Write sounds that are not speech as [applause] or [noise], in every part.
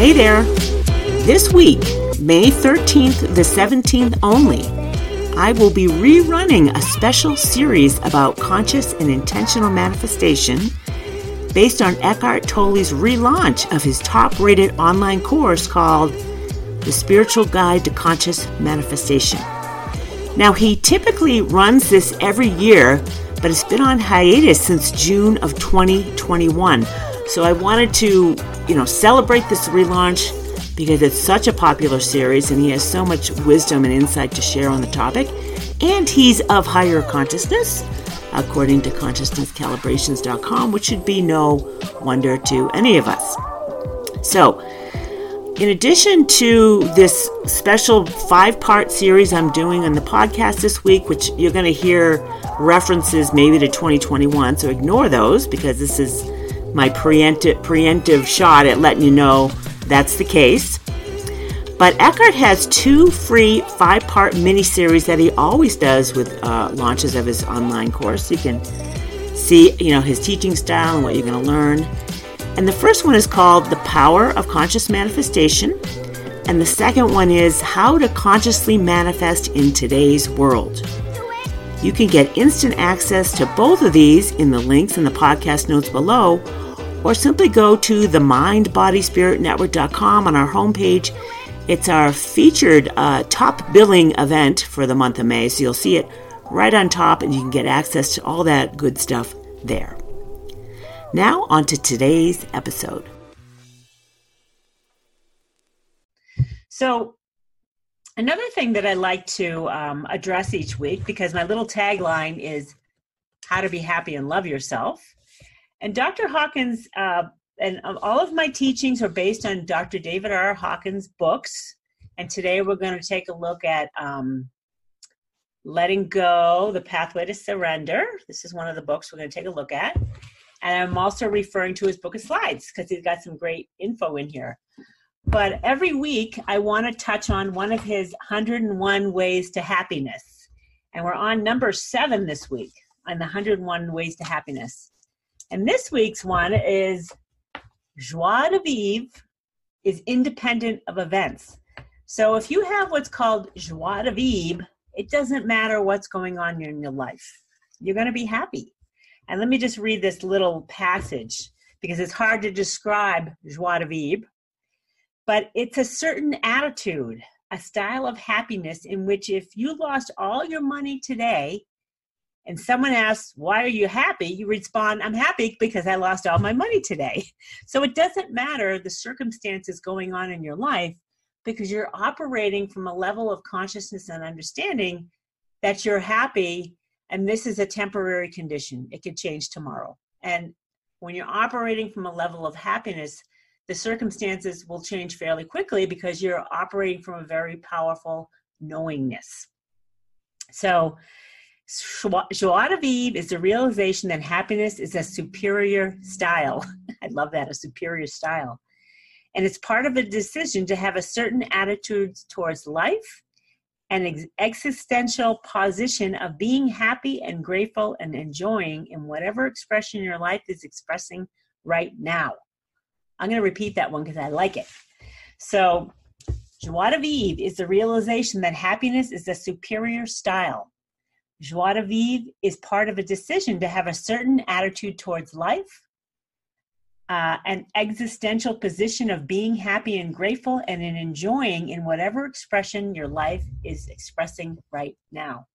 Hey there! This week, May 13th the 17th only, I will be rerunning a special series about conscious and intentional manifestation based on Eckhart Tolle's relaunch of his top rated online course called The Spiritual Guide to Conscious Manifestation. Now, he typically runs this every year, but it's been on hiatus since June of 2021. So I wanted to, you know, celebrate this relaunch because it's such a popular series and he has so much wisdom and insight to share on the topic. And he's of higher consciousness, according to consciousnesscalibrations.com, which should be no wonder to any of us. So, in addition to this special five part series I'm doing on the podcast this week, which you're going to hear references maybe to 2021, so ignore those because this is my preemptive, preemptive shot at letting you know that's the case. But Eckhart has two free five part mini series that he always does with uh, launches of his online course. You can see, you know, his teaching style and what you're going to learn. And the first one is called The Power of Conscious Manifestation. And the second one is How to Consciously Manifest in Today's World. You can get instant access to both of these in the links in the podcast notes below, or simply go to the mindbodyspiritnetwork.com on our homepage it's our featured uh, top billing event for the month of May, so you'll see it right on top and you can get access to all that good stuff there. Now, on to today's episode. So, another thing that I like to um, address each week, because my little tagline is how to be happy and love yourself. And Dr. Hawkins uh, and all of my teachings are based on Dr. David R. Hawkins' books. And today we're going to take a look at um, Letting Go, The Pathway to Surrender. This is one of the books we're going to take a look at. And I'm also referring to his book of slides because he's got some great info in here. But every week, I want to touch on one of his 101 Ways to Happiness. And we're on number seven this week on the 101 Ways to Happiness. And this week's one is joie de vivre is independent of events. So if you have what's called joie de vivre, it doesn't matter what's going on in your life. You're going to be happy. And let me just read this little passage because it's hard to describe joie de vivre. But it's a certain attitude, a style of happiness in which if you lost all your money today, and someone asks, Why are you happy? You respond, I'm happy because I lost all my money today. [laughs] So it doesn't matter the circumstances going on in your life because you're operating from a level of consciousness and understanding that you're happy and this is a temporary condition. It could change tomorrow. And when you're operating from a level of happiness, the circumstances will change fairly quickly because you're operating from a very powerful knowingness. So, Joie de vivre is the realization that happiness is a superior style. [laughs] I love that, a superior style. And it's part of a decision to have a certain attitude towards life an ex- existential position of being happy and grateful and enjoying in whatever expression your life is expressing right now. I'm going to repeat that one because I like it. So, joie de vivre is the realization that happiness is a superior style Joie de vivre is part of a decision to have a certain attitude towards life, uh, an existential position of being happy and grateful and in enjoying in whatever expression your life is expressing right now.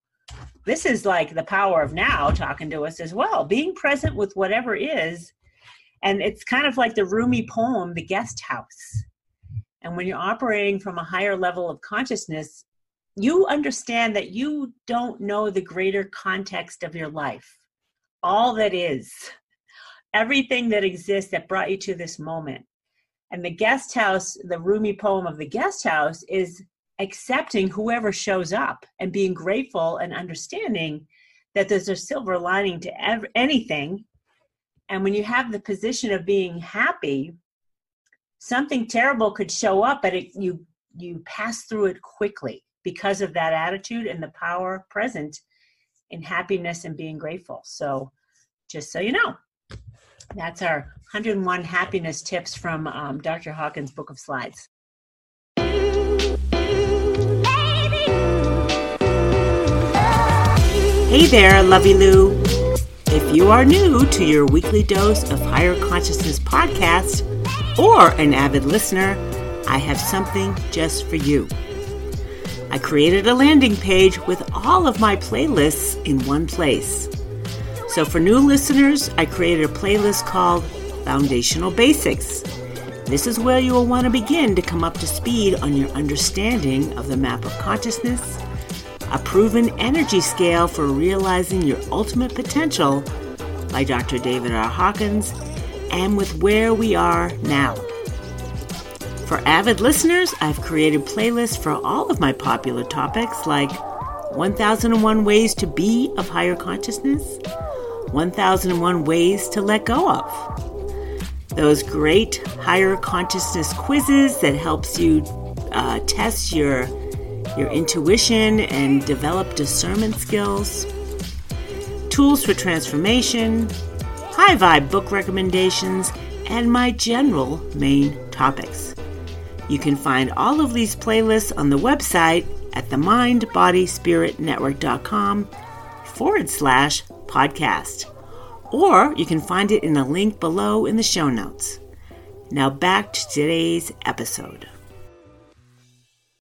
This is like the power of now talking to us as well, being present with whatever is. And it's kind of like the Rumi poem, The Guest House. And when you're operating from a higher level of consciousness, you understand that you don't know the greater context of your life, all that is, everything that exists that brought you to this moment. And the guest house, the Rumi poem of the guest house, is accepting whoever shows up and being grateful and understanding that there's a silver lining to ev- anything. And when you have the position of being happy, something terrible could show up, but it, you you pass through it quickly because of that attitude and the power present in happiness and being grateful. So, just so you know. That's our 101 happiness tips from um, Dr. Hawkins' book of slides. Hey there, Lovey Lou. If you are new to your weekly dose of higher consciousness podcast or an avid listener, I have something just for you. I created a landing page with all of my playlists in one place. So for new listeners, I created a playlist called Foundational Basics. This is where you will want to begin to come up to speed on your understanding of the map of consciousness a proven energy scale for realizing your ultimate potential by Dr. David R. Hawkins, and with where we are now. For avid listeners, I've created playlists for all of my popular topics like 1001 Ways to Be of Higher Consciousness, 1001 Ways to Let Go of. Those great higher consciousness quizzes that helps you uh, test your your intuition and develop discernment skills, tools for transformation, high vibe book recommendations, and my general main topics. You can find all of these playlists on the website at themindbodyspiritnetwork.com forward slash podcast. Or you can find it in a link below in the show notes. Now back to today's episode.